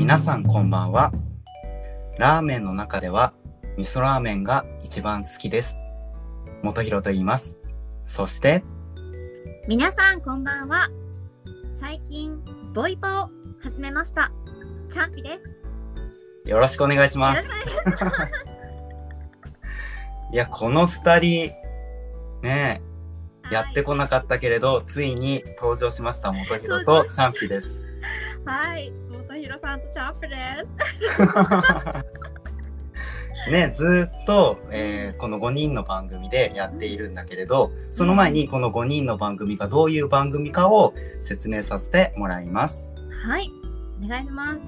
皆さんこんばんは。ラーメンの中では味噌ラーメンが一番好きです。元弘と言います。そして、皆さんこんばんは。最近、ボイパを始めました。チャンピです。よろしくお願いしますいや、この二人、ねえ、やってこなかったけれど、ついに登場しました。元弘とチャンピです。はい。元弘さんとチャンピです。ね、ずーっと、えーこの5人の番組でやっているんだけれど、その前にこの5人の番組がどういう番組かを説明させてもらいます。はい。お願いします。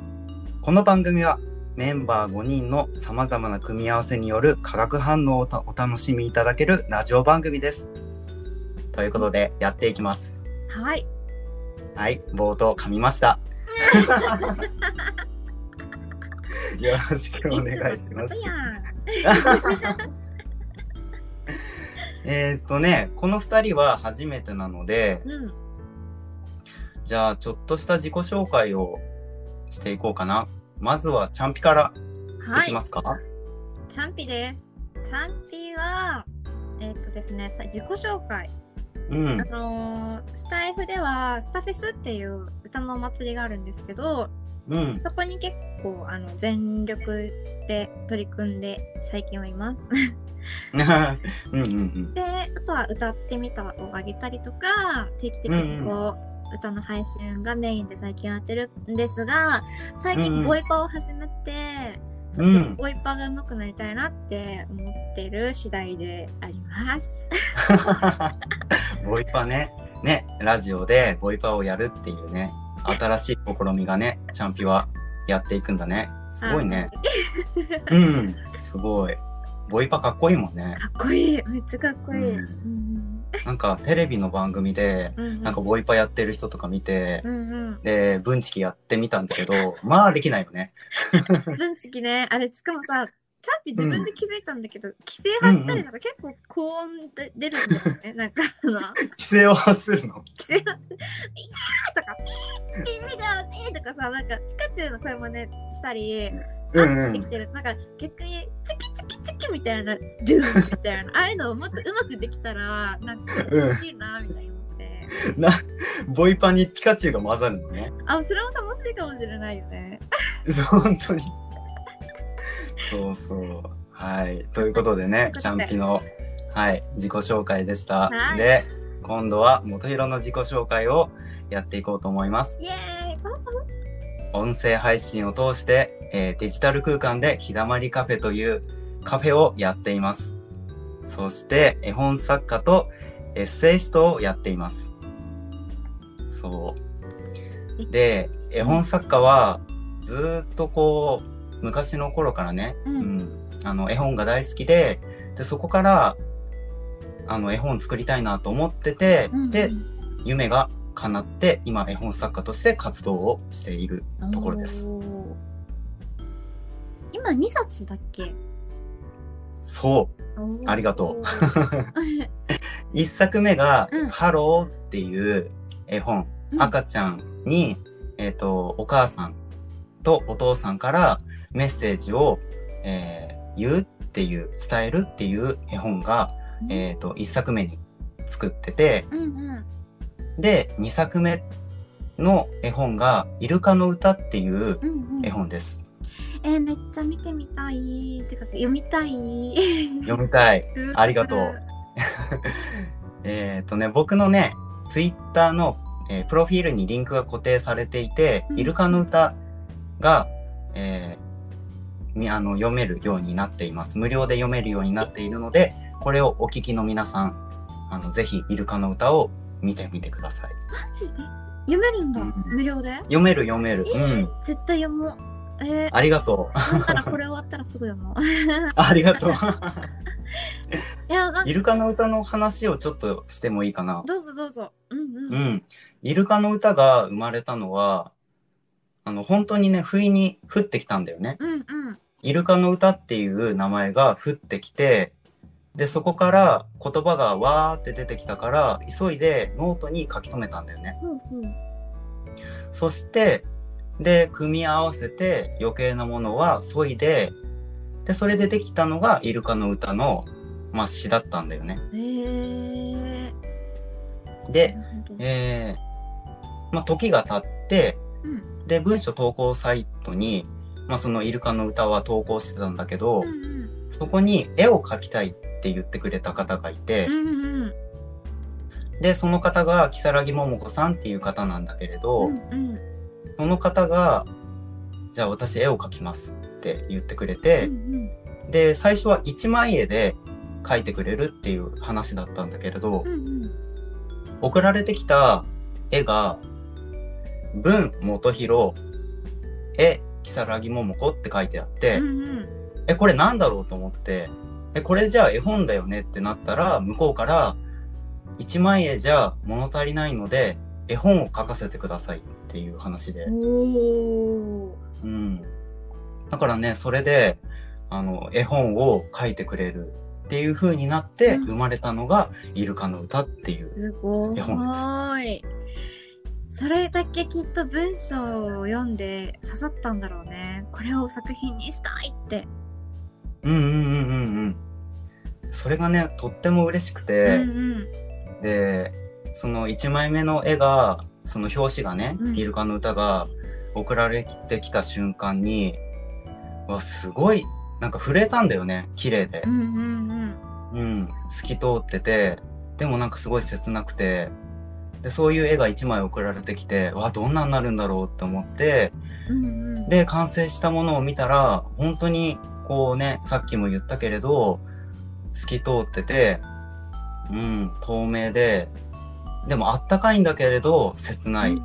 この番組はメンバー5人の様々な組み合わせによる化学反応をたお楽しみいただけるラジオ番組です。ということでやっていきます。はい。はい、冒頭噛みました。よろしくお願いしますえーっとね、この2人は初めてなので、うん。じゃあちょっとした自己紹介をしていこうかな。まずはチャンピからはいいきま。すか、チャンピです。チャンピは、えっとですね、さ自己紹介。うんあ。のースタイフでは、スタフェスっていう歌のお祭りがあるんですけど、うん。そこに結構あの全力で取り組んで最近はいます。うんうんうん。で、あとは歌ってみたをあげたりとか、定期的にこう、歌の配信がメインで最近やってるんですが、最うんうん近ボイパを始めて、ちょうんっとボイパが上手くなりたいなって思ってる次第であります。ボイパね。ね、ラジオでボイパをやるっていうね、新しい試みがね、チャンピはやっていくんだね。すごいね。うん。すごい。ボイパかっこいいもんね。かっこいい。めっちゃかっこいい。うんうんなんかテレビの番組で、うんうんなんかボイパやってる人とか見てう、んうん。で、ブンチキやってみたんだけど、まあできないよね。分析ね、あれ、しかもさ、チャンピ自分で気づいたんだけど、規制発したりとか結構高音で出るんだよね。なんか、あの、規制を発するの？規制発、いやーとか、ピーピーだピーとかさ、なんか、ピカチュウの声真似したり、うんうんでき。てる。なんか、逆に、チキチキチキみたいな、ドゥみたいな、ああいうのをもっとうまくできたら、なんか、うん楽しいな、みたいな。な、ボイパにピカチュウが混ざるのね。あ、それも楽しいかもしれないよね。そう本当に。そうそう。はい。ということでね、チャンピの、はい、自己紹介でした。はいで、今度は元弘の自己紹介をやっていこうと思います。イエーイ音声配信を通して、えーデジタル空間で日だまりカフェというカフェをやっています。そして、絵本作家とエッセイストをやっています。そう。で、絵本作家はずーっとこう、昔の頃からね、うんあの、絵本が大好きで、で、そこから、あの、絵本作りたいなと思ってて、うんで、夢が叶って、今、絵本作家として活動をしているところです。今2冊だっけ？そう。ありがとう。う 一作目が、うんハローっていう絵本、うん赤ちゃんに、えっ、と、お母さんとお父さんからメッセージを、えー言うっていう、伝えるっていう絵本が、えっ、と、一作目に作ってて、うんうん。で、二作目の絵本が、イルカの歌っていう絵本です。えーめっちゃ見てみたい。てか、読みたい。読みたい。うんありがとう。えっとね、僕のね、ツイッターの、えープロフィールにリンクが固定されていて、うんイルカの歌が、えーみあの読めるようになっています。無料で読めるようになっているので、これをお聞きの皆さん、あのぜひイルカの歌を見てみてください。マジで？読めるんだ。うん無料で？読める読める。えうん。絶対読もう。えー、ありがとう。なんならこれ終わったらすぐ読もう。ありがとう。いや、イルカの歌の話をちょっとしてもいいかな。どうぞどうぞ。うんううん。ん。イルカの歌が生まれたのは、あの、本当にね、不意に降ってきたんだよね。うんうん。イルカの歌っていう名前が降ってきて、で、そこから言葉がわーって出てきたから、急いでノートに書き留めたんだよね。うんうん。そして、で、組み合わせて余計なものは削いで、で、それでできたのがイルカの歌の、まあ、詩だったんだよね。で、えーまあ、時が経って、うん。で、文章投稿サイトに、まあ、そのイルカの歌は投稿してたんだけど、うんうん。そこに絵を描きたいって言ってくれた方がいて、うんうん。で、その方が、木更木桃子さんっていう方なんだけれど、うんうんその方が、じゃあ私絵を描きますって言ってくれて、うんで、最初は一枚絵で描いてくれるっていう話だったんだけれどう、んうん。送られてきた絵が、文元弘、絵、木更木桃子って書いてあって、うんうん。え、これなんだろうと思って、え、これじゃあ絵本だよねってなったら、向こうから、一枚絵じゃ物足りないので、絵本を書かせてくださいっていう話で。うん。だからね、それで、あの、絵本を書いてくれるっていう風になってうん生まれたのが、イルカの歌っていう。絵本ーい。それだけきっと文章を読んで刺さったんだろうね。これを作品にしたいって。うんうんうんうんうん。それがね、とっても嬉しくて、うんうん。で、その1枚目の絵が、その表紙がね、うんイルカの歌が送られてきた瞬間に、わ、すごい、なんか震えたんだよね、綺麗でう。んうんうん、透き通ってて、でもなんかすごい切なくて、で、そういう絵が1枚送られてきて、わ、どんなになるんだろうって思って、うん。うんうん。で、完成したものを見たら、本当に、こうね、さっきも言ったけれど、透き通ってて、うん、透明で、でもあったかいんだけれど、切ない。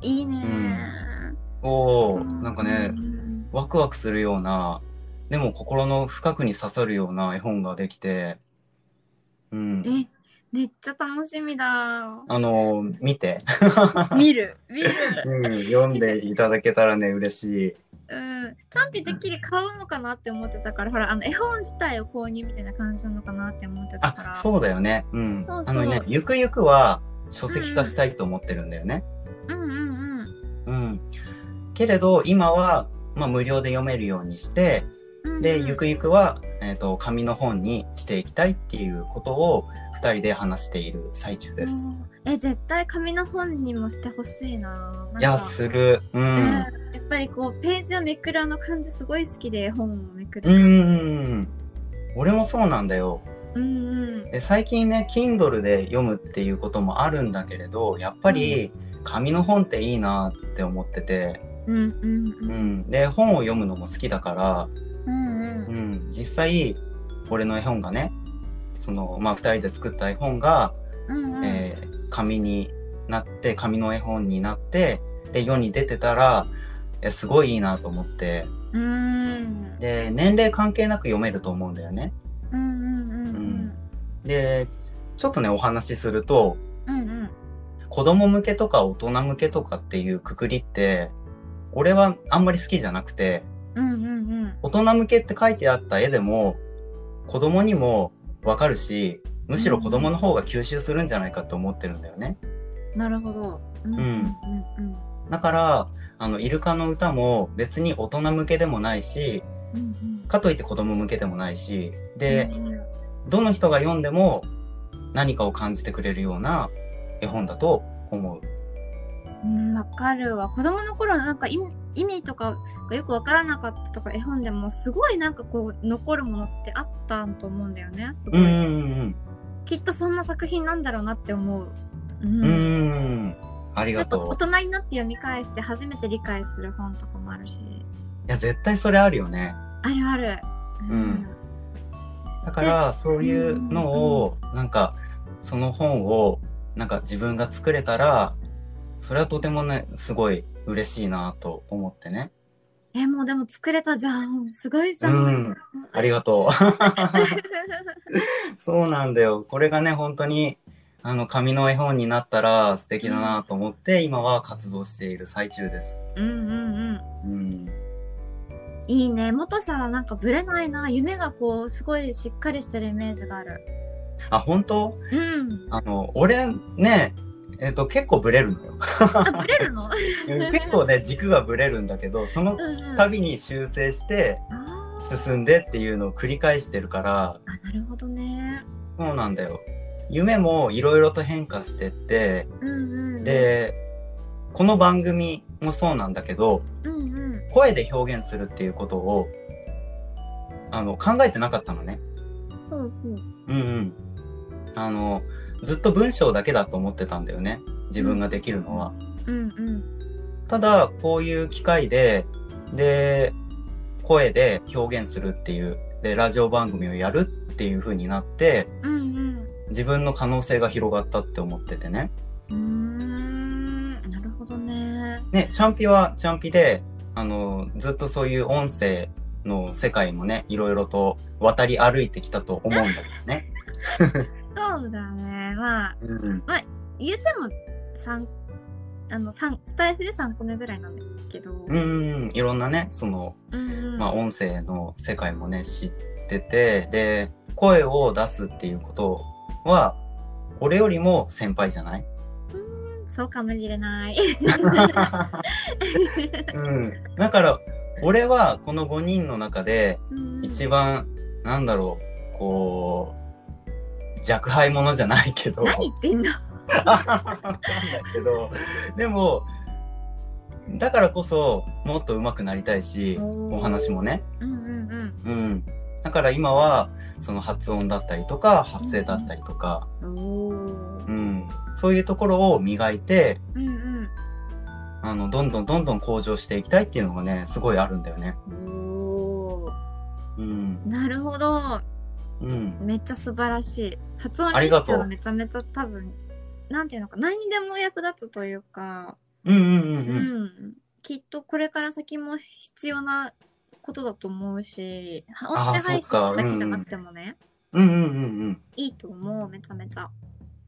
いいねこう、ー。なんかねう、んワクワクするような、でも心の深くに刺さるような絵本ができて、うん。え、めっちゃ楽しみだ。あの、見て、見る、見る。うん、読んでいただけたらね、嬉しい。うん。チャンピてっきり買うのかなって思ってたから、ほら、あの、絵本自体を購入みたいな感じなのかなって思ってたから。あ、そうだよね。うん。そうそうあのね、ゆくゆくは書籍化したいと思ってるんだよね。うんうんうん。うん。けれど、今は、まあ、無料で読めるようにして、で、ゆくゆくは、えっ、と、紙の本にしていきたいっていうことを、二人で話している最中です。うんえ、絶対紙の本にもしてほしいな。ないや、する。ううんん。やっぱりこう、ページをめくるあの感じすごい好きで、本をめくる。うん。俺もそうなんだよ。うんうん。で最近ね、Kindle で読むっていうこともあるんだけれど、やっぱり紙の本っていいなって思ってて、うんうんう。うんん。で、本を読むのも好きだから、うんうん。うん。実際、俺の絵本がね、その、まあ、二人で作った絵本が、うんうん。えー紙になって、紙の絵本になって、で、世に出てたら、えすごいいいなと思って、うん。で、年齢関係なく読めると思うんだよね。で、ちょっとね、お話しすると、うん。うんうん。子供向けとか大人向けとかっていうくくりって、俺はあんまり好きじゃなくて、うんうんうん。大人向けって書いてあった絵でも、子供にもわかるし、むしろ子供の方が吸収するんじゃないかと思ってるんだよね。なるほど。うんうんうんだから、あの、イルカの歌も別に大人向けでもないし、うん。うんかといって子供向けでもないし、うん。で、どの人が読んでも何かを感じてくれるような絵本だと思う。うん、わかるわ。子供の頃なんか意味とかがよくわからなかったとか絵本でもすごいなんかこう残るものってあったと思うんだよね。すごい。うんうんうんきっとそんな作品なんだろうなって思う。ううん。うーん。ありがとう。人になって読み返して初めて理解する本とかもあるし。いや、絶対それあるよね。あるある。うんだから、そういうのを、なんか、その本を、なんか自分が作れたら、それはとてもね、すごい嬉しいなと思ってね。え、もうでも作れたじゃん。すごいじゃん。うんありがとう。そうなんだよ。これがね、本当に、あの、紙の絵本になったら素敵だなと思って、今は活動している最中です。うんうんうん。うん。いいね。元さんなんかブレないな。夢がこう、すごいしっかりしてるイメージがある。あ、本当？うん。あの、俺ね、えっ、と、結構ブレるのよ。あ、ブレるの？結構ね、軸がブレるんだけど、そのうんうん。度に修正して進んでっていうのを繰り返してるから、あ、なるほどね。そうなんだよ。夢もいろいろと変化してって、うんうん。、で、この番組もそうなんだけど、うんうん。声で表現するっていうことを、あの、考えてなかったのね。ほうほう。うんうん。あの、ずっと文章だけだと思ってたんだよね。自分ができるのは。うんうん。ただ、こういう機会で、で、声で表現するっていう、で、ラジオ番組をやるっていう風になって、うんうん。自分の可能性が広がったって思っててね。うーん。なるほどね。ね、チャンピはチャンピで、あの、ずっとそういう音声の世界もね、いろいろと渡り歩いてきたと思うんだけどね。そうだね。まあ、うん。言うても、三あの、三スタイフで3個目ぐらいなんですけど。うんうん、いろんなね、その、うんうん。まあ、音声の世界もね、知ってて、で、声を出すっていうことは、俺よりも先輩じゃない？そうかもしれない。うん。だから、俺はこの5人の中で、うん一番、なんだろう、こう、若輩者じゃないけど、何言ってんの？だけど、でも、だからこそ、もっと上手くなりたいし、お話もね。うんうんうん。だから今は、その発音だったりとか、発声だったりとか、うん。うん。そういうところを磨いて、うんうん。あの、どんどんどんどん向上していきたいっていうのがね、すごいあるんだよね。うん。なるほど。うん。めっちゃ素晴らしい。発音ありがとうはめちゃめちゃ多分、なんていうのか、何にでも役立つというか、うんうんうんううん。ん。きっとこれから先も必要なことだと思うし、音声配信だけじゃなくてもね、うんうんうんうん。いいと思う、めちゃめちゃ。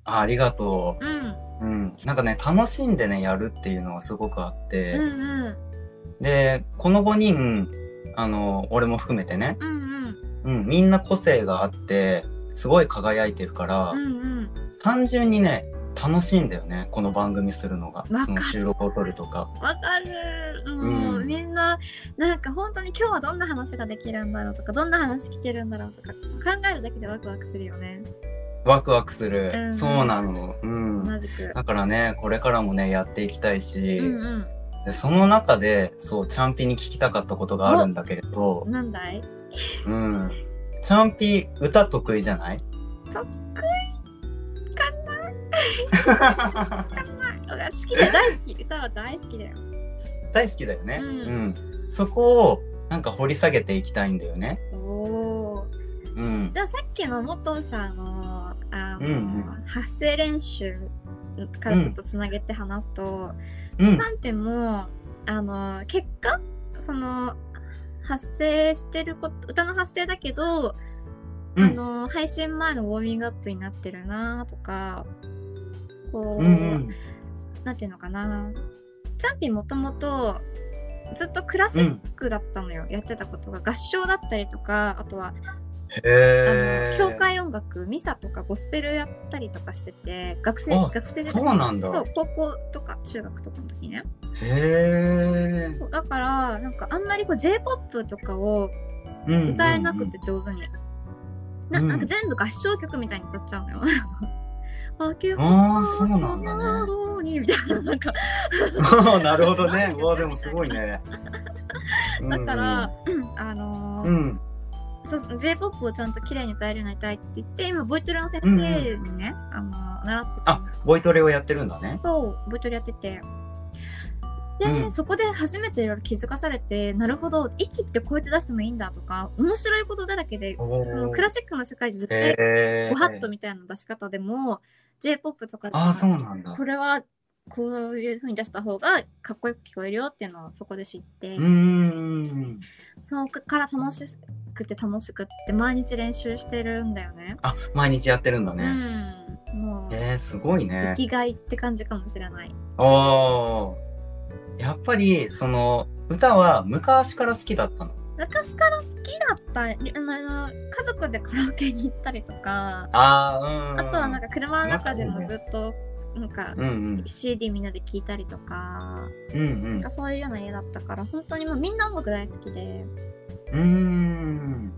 あありがとうん。う。うん。なんかね、楽しんでね、やるっていうのがすごくあって、うんうん。で、この5人、あの、俺も含めてね、うんうん。うん、みんな個性があって、すごい輝いてるから、うんうん。単純にね、楽しいんだよね、この番組するのが。その収録を撮るとか。わかる。もう、うんみんな、なんか本当に今日はどんな話ができるんだろうとか、どんな話聞けるんだろうとか、考えるだけでワクワクするよね。ワクワクする。うんそうなの。うん。同じく。だからね、これからもね、やっていきたいし、うんでその中で、そう、チャンピに聞きたかったことがあるんだけれどうん。、なんだい？うん。チャンピ、歌得意じゃない？得意かな？好きだよ、大好き。歌は大好きだよ。大好きだよね。ううんん。そこを、なんか掘り下げていきたいんだよね。おー。うん。じゃあさっきの元社の、あの、うんうん発声練習からとつなげて話すと、うん。も、あの、結果その、発声してること、歌の発声だけど、うんあの、配信前のウォーミングアップになってるなとか、こう、うんうん。なんていうのかな。チャンピンもともと、ずっとクラシックだったのよ、やってたことが。合唱だったりとか、あとは。あの、教会音楽、ミサとかゴスペルやったりとかしてて、学生、あ学生でそうなんだ。高校とか中学とかの時ね。へー。そうだから、なんかあんまりこう J-POP とかをうんうんうん歌えなくて上手に。なうんなんか全部合唱曲みたいに歌っちゃうのよ。あけあーそうなんだねね。みたいな、なんか、なるほどね。うわ、でもすごいね。だから、あのーうんそう、J-POP をちゃんと綺麗に歌えるようになりたいって言って、今、ボイトレの先生にね、あのー習ってて。あ、ボイトレをやってるんだね。そう、ボイトレやってて。で、うんそこで初めていろいろ気づかされて、なるほど、息ってこうやって出してもいいんだとか、面白いことだらけで、そのクラシックの世界で絶対。ごハットみたいな出し方でも、J-POP とかでもあー、そうなんだ。これは、こういう風に出した方がかっこよく聞こえるよっていうのをそこで知って、うーん。そこから楽しくて楽しくって毎日練習してるんだよね。あ、毎日やってるんだね。うん。もう、えー、すごいね生。きがいって感じかもしれない。おー。やっぱり、その、歌は昔から好きだったの？昔から好きだった、あの、家族でカラオケに行ったりとか、あー、うん。あとはなんか車の中でもずっとなんかうんうん。CD みんなで聴いたりとか、うんうんなんか。そういうような家だったから本当にもうみんな音楽大好きでうーん。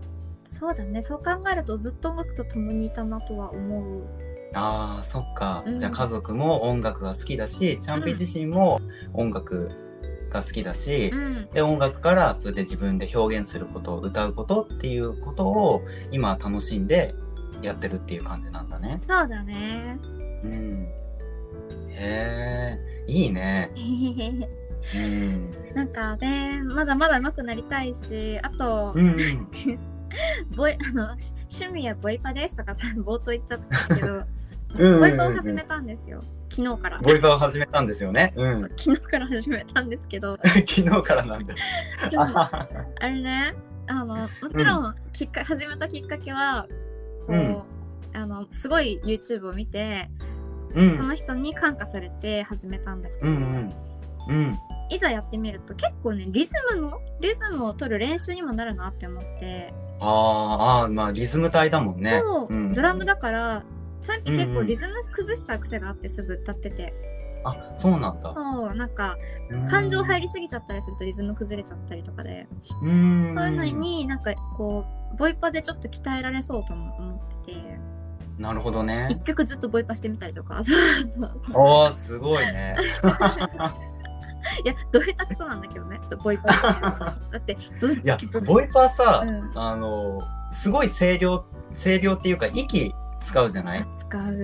そうだねそう考えるとずっと音楽と共にいたなとは思うああ、そっか。うんじゃあ家族も音楽が好きだし、チャンピ自身も音楽が好きだし、うんで、音楽からそれで自分で表現すること、歌うことっていうことを今楽しんでやってるっていう感じなんだね。そうだねうん。へえ、いいね。うん。なんかねまだまだ上手くなりたいしあと、うんうん。ボイ あのし趣味はボイパですとかさ冒頭言っちゃったけど うんボイパを始めたんですよ昨日からボイパを始めたんですよね。うん。昨日から始めたんですけど昨日からなんで。ああれねあのもちろんきっか、始めたきっかけはこう、うんあのすごい YouTube を見てうんそ。の人に感化されて始めたんだけど、うんうん。うん。いざやってみると結構ねリズムのリズムを取る練習にもなるなって思って、あーあー、まあリズム体だもんね。そううんドラムだからちゃんぴ結構リズム崩しちゃう癖があってすぐ歌ってて、あ、そうなんだ。そうなんかうん感情入りすぎちゃったりするとリズム崩れちゃったりとかで、うーん。そういうのになんかこうボイパでちょっと鍛えられそうとも思っててなるほどね。一曲ずっとボイパしてみたりとか。そうそうおー、すごいね。いやど下手くそなんだけどね。ボイパしてるの。だっていやボイパさ、うん。あの、すごい声量、声量っていうか息使うじゃない？使う。うんうん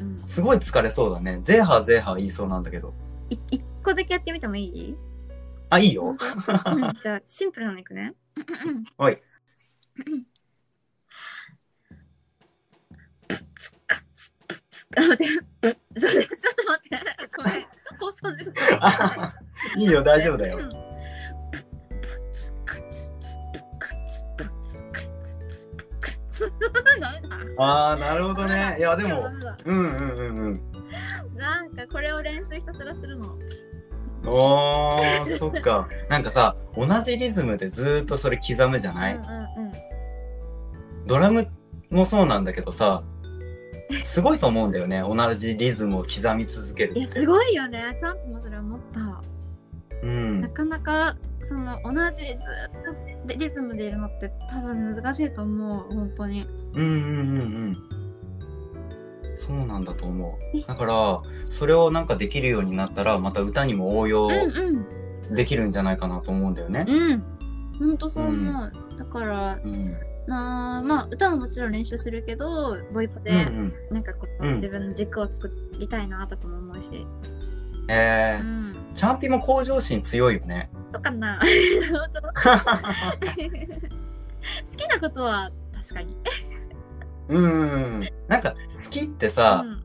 うんうん。すごい疲れそうだね。ゼーハーゼーハー言いそうなんだけど。い一個だけやってみてもいい？あ、いいよ。うんじゃあシンプルなのいくね。はいあ待って。ちょっと待って。ごめん。放送事故あい。いよ、大丈夫だよ。あー、なるほどね。いや、でもうんうんうんうん。なんかこれを練習ひたすらするの。おー、そっか。なんかさ、同じリズムでずーっとそれ刻むじゃない、ドラムもそうなんだけどさ、すごいと思うんだよね。同じリズムを刻み続ける。いやすごいよねちゃんともそれ思ったうんな。かなかその同じずっとでリズムでいるのって多分難しいと思う本当にうんうんうんうん。そうなんだと思う。だから、それをなんかできるようになったら、また歌にも応用うんうんできるんじゃないかなと思うんだよね。うん本当そう思う、だからうん。なあまあ歌ももちろん練習するけどボイパでうんうん。なんかこう、うん自分の軸を作りたいなとかも思うしえー、うんチャンピも向上心強いよね。そうかな 好きなことは確かにうん。なんか、好きってさ、うん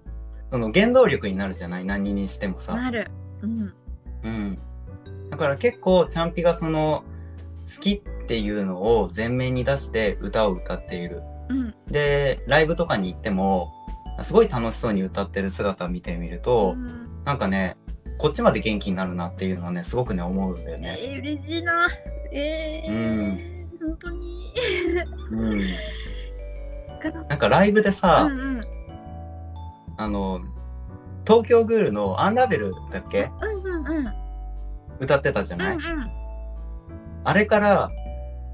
その原動力になるじゃない？何にしてもさ。なるうんうん。だから結構、チャンピがその、好きっていうのを前面に出して歌を歌っている。うん。で、ライブとかに行っても、すごい楽しそうに歌ってる姿を見てみると、うん。なんかね、こっちまで元気になるなっていうのはね、すごくね、思うんだよね。えー、嬉しいな。えー、本当に。うん。なんかライブでさ、うんうん。あの、東京グールのアンラベルだっけ？うんうんうん。歌ってたじゃない、うんうんあれから、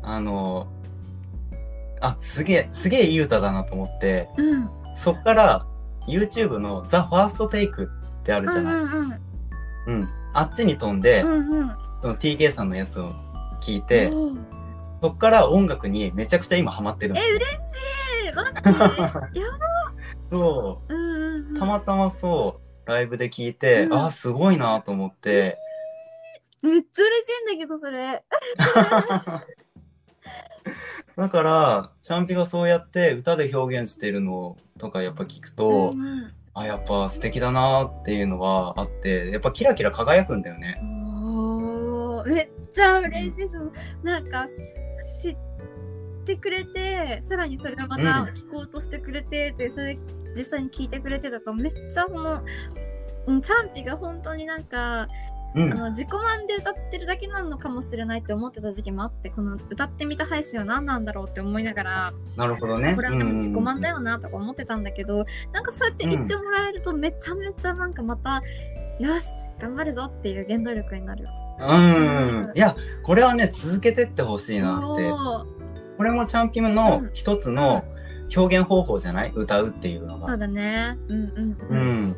あの、あ、すげえ、すげえいい歌だなと思って、うん。そっから YouTube の The First Take ってあるじゃない、うんうんうん、あっちに飛んで、うんうん。その TK さんのやつを聞いて、そっから音楽にめちゃくちゃ今ハマってるの。え、嬉しい。待って。やそう。んうんうう、ん。たまたまそう、ライブで聞いて、うん。あ、すごいなと思って、めっちゃ嬉しいんだけどそれ。だから、チャンピがそうやって歌で表現してるのとかやっぱ聞くと、うんうん。あ、やっぱ素敵だなっていうのはあって、やっぱキラキラ輝くんだよね。めっちゃ嬉しい。し、なんかし知ってくれてさらにそれをまたうん。聞こうとしてくれてでそれ実際に聞いてくれてとかめっちゃそのうんチャンピが本当になんかうんあの自己満で歌ってるだけなのかもしれないって思ってた時期もあってこの歌ってみた配信は何なんだろうって思いながらなるほどね。これはでも自己満だよ。よなとか思ってたんだけどなんかそうやって言ってもらえるとめちゃめちゃなんかまた、よし頑張るぞっていう原動力になるよ。うん。いや、これはね、続けてってほしいなって。これもチャンピオンの一つの表現方法じゃない？歌うっていうのが。そうだね。うんうんう。ん。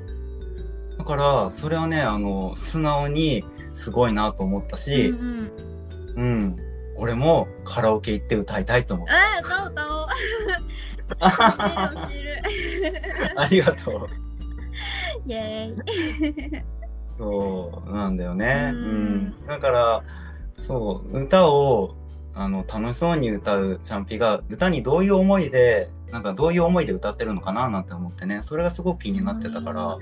だから、それはね、あの、素直にすごいなと思ったうんし、うん、うん。俺もカラオケ行って歌いたいと思う。えー、歌おう歌おう。教える教える。ありがとう。イェーイ。そうなんだよね。ううんん。だから、そう、歌を、あの、楽しそうに歌うチャンピが、歌にどういう思いで、なんかどういう思いで歌ってるのかななんて思ってね、それがすごく気になってたから、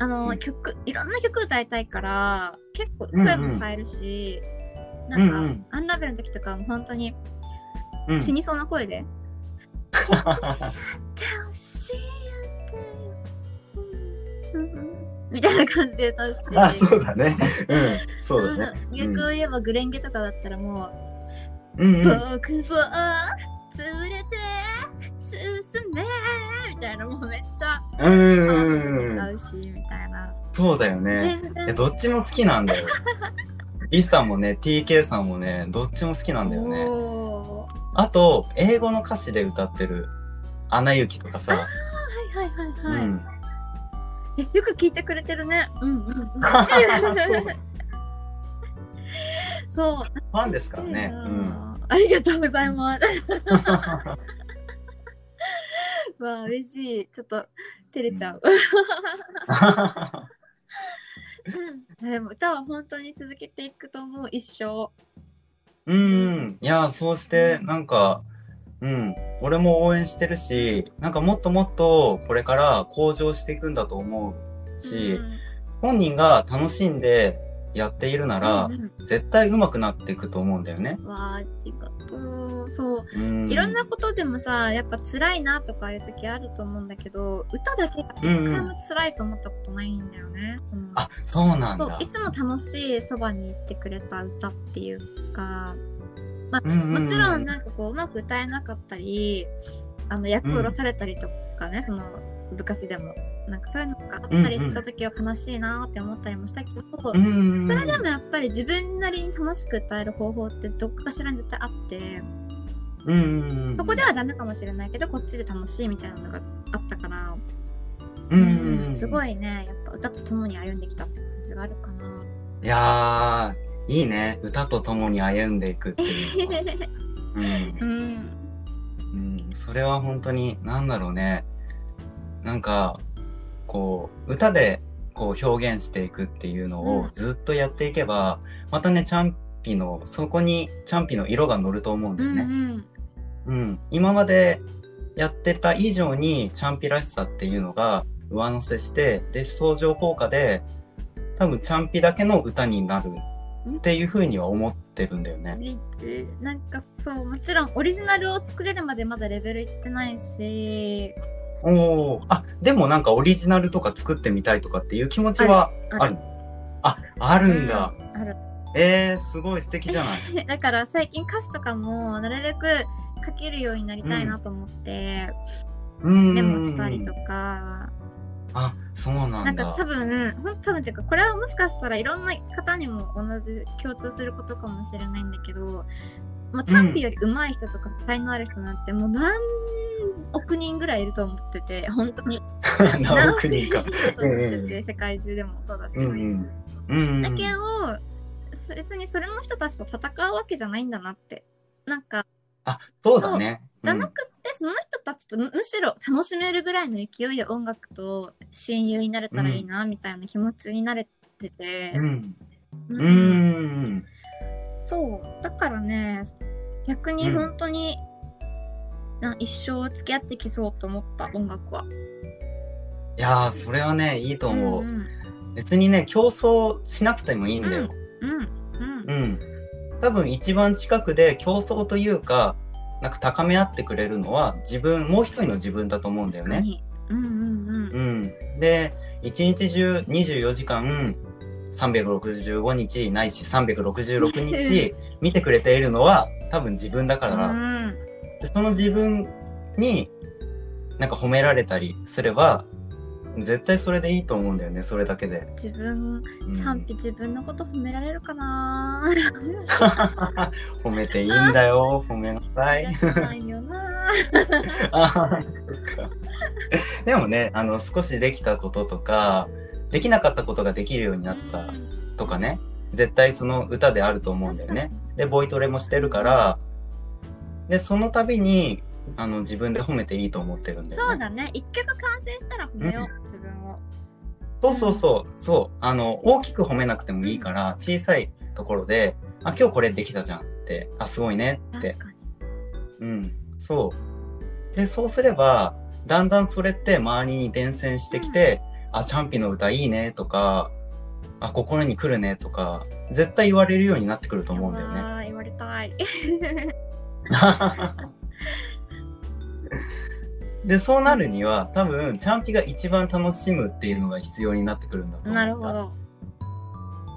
あの、うん曲、いろんな曲歌いたいから、結構声も変えるし、なんか、うんうんアンラベルの時とかも本当にうん。死にそうな声で、みたいな感じで歌うし。あ、そうだね。うん。そうだね。うん逆を言えばグレンゲとかだったらもう、うんうん。僕を連れて進めみたいなもうめっちゃうん。歌うし、みたいな。そうだよね。全いや、然。どっちも好きなんだよ。リさんもね、TK さんもね、どっちも好きなんだよね。あと、英語の歌詞で歌ってる、アナ雪とかさ。はいはいはいはい。うん。え、よく聞いてくれてるね。うんうん うん。そう。ファンですからね。うん。ありがとうございます。わあ、嬉しい。ちょっと、照れちゃう。うんでも歌は本当に続けていくと思う、一生。うん。いや、そうして、なんか、うん。俺も応援してるし、なんかもっともっとこれから向上していくんだと思うし、うん本人が楽しんでやっているなら、うん絶対上手くなっていくと思うんだよね。うんわあ、ありがとう。そう。うん。いろんなことでもさ、やっぱ辛いなとかいう時あると思うんだけど、歌だけが一回も辛いと思ったことないんだよね。うんあ、そうなんだ。いつも楽しいそばに行ってくれた歌っていうか、まあ、うんうんうんもちろんなんかこううまく歌えなかったりあの役下ろされたりとかね、その部活でもなんかそういうのがあったりした時は悲しいなって思ったりもしたけど、うん。それでもやっぱり自分なりに楽しく歌える方法ってどっかしらに絶対あってうんうんうん。そこではダメかもしれないけどこっちで楽しいみたいなのがあったから、うんうんうん。すごいねやっぱ歌と共に歩んできたって感じがあるかな。いやー、いいね。歌と共に歩んでいくっていう。うん。うんうん、それは本当に、なんだろうね。なんか、こう、歌でこう表現していくっていうのうんをずっとやっていけば、またね、チャンピの、そこにチャンピの色が乗ると思うんだうよね。んうんうん。今までやってた以上にチャンピらしさっていうのが上乗せして、で、相乗効果で、多分チャンピだけの歌になるっていうふうには思ってるんだよね。なんかそうもちろんオリジナルを作れるまでまだレベルいってないしおお、あ、でもなんかオリジナルとか作ってみたいとかっていう気持ちはあるああるんだ。あるえー、すごい素敵じゃない。だから最近歌詞とかもなるべく書けるようになりたいなと思って、うん。メモしたりとかあ、そうなんだ。なんか多分多分っていうかこれはもしかしたらいろんな方にも同じ共通することかもしれないんだけどもうチャンピより上手い人とか才能ある人なんてもう何億人ぐらいいると思ってて本当に 何億人か。と思ってて世界中でもそうだし、うんうん。うん。だけどそ別にそれの人たちと戦うわけじゃないんだなってなんかあ、そうだね。じゃなくって、その人たちとむむしろ楽しめるぐらいの勢いで音楽と親友になれたらいいな、みたいな気持ちになれててう、ん。ううん。うん。そう。だからね、逆に本当に、な一生付き合ってきそうと思った音楽は。いやー、それはね、いいと思う。ん別にね、競争しなくてもいいんだよ。うん。うん。うん。多分一番近くで競争というか、なんか高め合ってくれるのは自分、もう一人の自分だと思うんだよね。確かに。うんうんうん。うん。で、一日中24時間365日ないし366日 見てくれているのは多分自分だから、うんでその自分になんか褒められたりすれば絶対それでいいと思うんだよねそれだけで、自分うん。チャンピ自分のこと褒められるかな？褒めていいんだよ褒めなさい。でもねあの少しできたこととかできなかったことができるようになったとかね。絶対その歌であると思うんだよね。でボイトレもしてるからでその度にあの自分で褒めていいと思ってるんだよね。そうだね。一曲完成したら褒めよう、自分を。そうそうそう。そう。あの大きく褒めなくてもいいから小さいところで「あ今日これできたじゃん」って「あすごいね」って。確かに。うん、そう。で、そうすれば、だんだんそれって周りに伝染してきて、あ、チャンピの歌いいねとか、あ、心に来るねとか、絶対言われるようになってくると思うんだよね。言われたいで、そうなるには、多分、チャンピが一番楽しむっていうのが必要になってくるんだと思う。なるほ。ど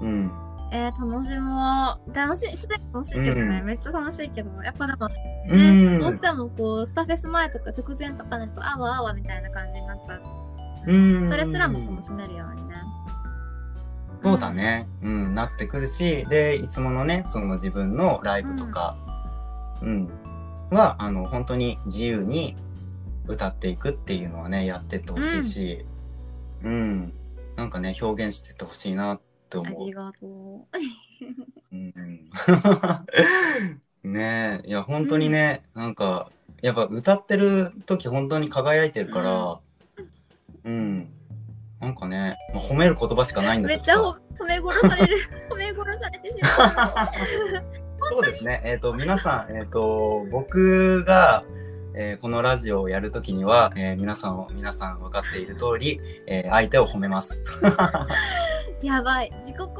うん。えー、楽しもう楽しいすでに楽しいけどね、うんめっちゃ楽しいけどやっぱでもうね、ん。どうしてもこうスタフェス前とか直前とかだとあわあわみたいな感じになっちゃううん。それすらも楽しめるようにねそうだね。うん、なってくるし、で、いつものね、その自分のライブとか、うん、は、あの、本当に自由に歌っていくっていうのはね、やってってほしいし、うん、なんかね、表現してってほしいなって思う。あり。がとう。うん。うんねえ、いや、本当にね、なんか、やっぱ歌ってる時本当に輝いてるから、うん、なんかね、まあ、褒める言葉しかないんだけどさ。めっちゃほ褒め殺される。褒め殺されてしまうそうですね。えっ、と、皆さん、えっ、と、僕が、えーこのラジオをやるときには、えー皆さんを、皆さん分かっている通り、えー相手を褒めます。やばい自己肯定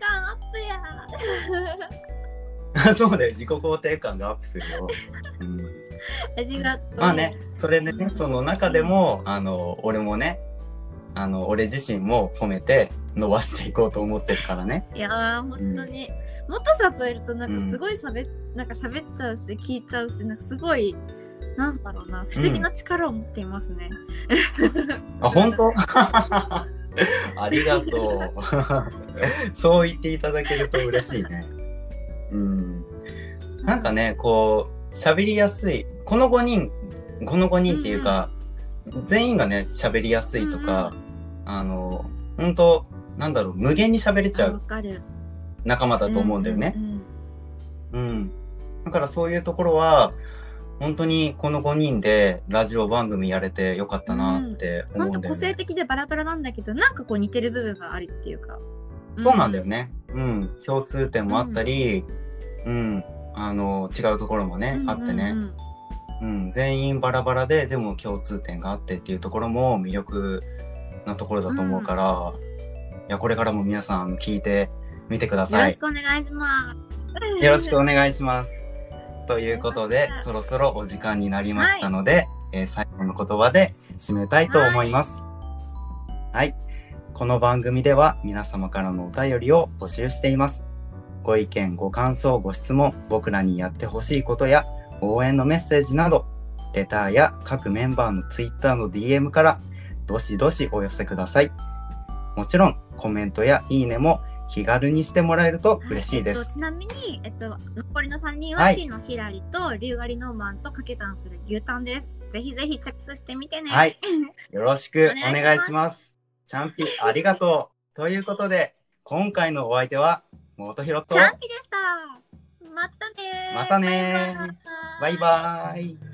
感アップや そうだよ。自己肯定感がアップするよ。うん、ありがとうまあね、それでね、その中でも、あの、俺もね、あの、俺自身も褒めて伸ばしていこうと思ってるからね。いやー本当に、もっとさいるとなんかすごい喋っ、なんか喋っちゃうし聞いちゃうしなんかすごいなんだろうな不思議な力を持っていますね、あ、本当？ありがとう。そう言っていただけると嬉しいね。うん。なんかね、こう、喋りやすい。この5人、この5人っていうか、全員がね、喋りやすいとか、あの、本当なんだろう、無限に喋れちゃあわうかる仲間だと思うんだよね。うんうんうん。だからそういうところは、本当にこの5人でラジオ番組やれてよかったなって思うんんだよね。個性的でバラバラなんだけどなんかこう似てる部分があるっていうか、そうなんだよね。うん。共通点もあったり、うん。あの、違うところもね、うんあってねうん。うんうん。全員バラバラで、でも共通点があってっていうところも魅力なところだと思うから、いや、これからも皆さん聞いてみてくだよさいろし。くお願いしますよろしくお願いします。ということで、そろそろお時間になりましたので、えー最後の言葉で締めたいと思います。はい。この番組では皆様からのお便りを募集しています。ご意見、ご感想、ご質問、僕らにやってほしいことや応援のメッセージなど、レターや各メンバーの Twitter の DM からどしどしお寄せください。もちろんコメントやいいねも気軽にしてもらえると嬉しいですえっ。と、ちなみに、えっと、残りの3人ははい C のヒラリとリュウガリノーマンと掛け算する牛タンです。ぜひぜひチェックしてみてね。はい。よろしくおお願いします。チャンピ、ありがとう。ということで、今回のお相手は、とチ、ャンピでした。またねーまたねーバイバーイ。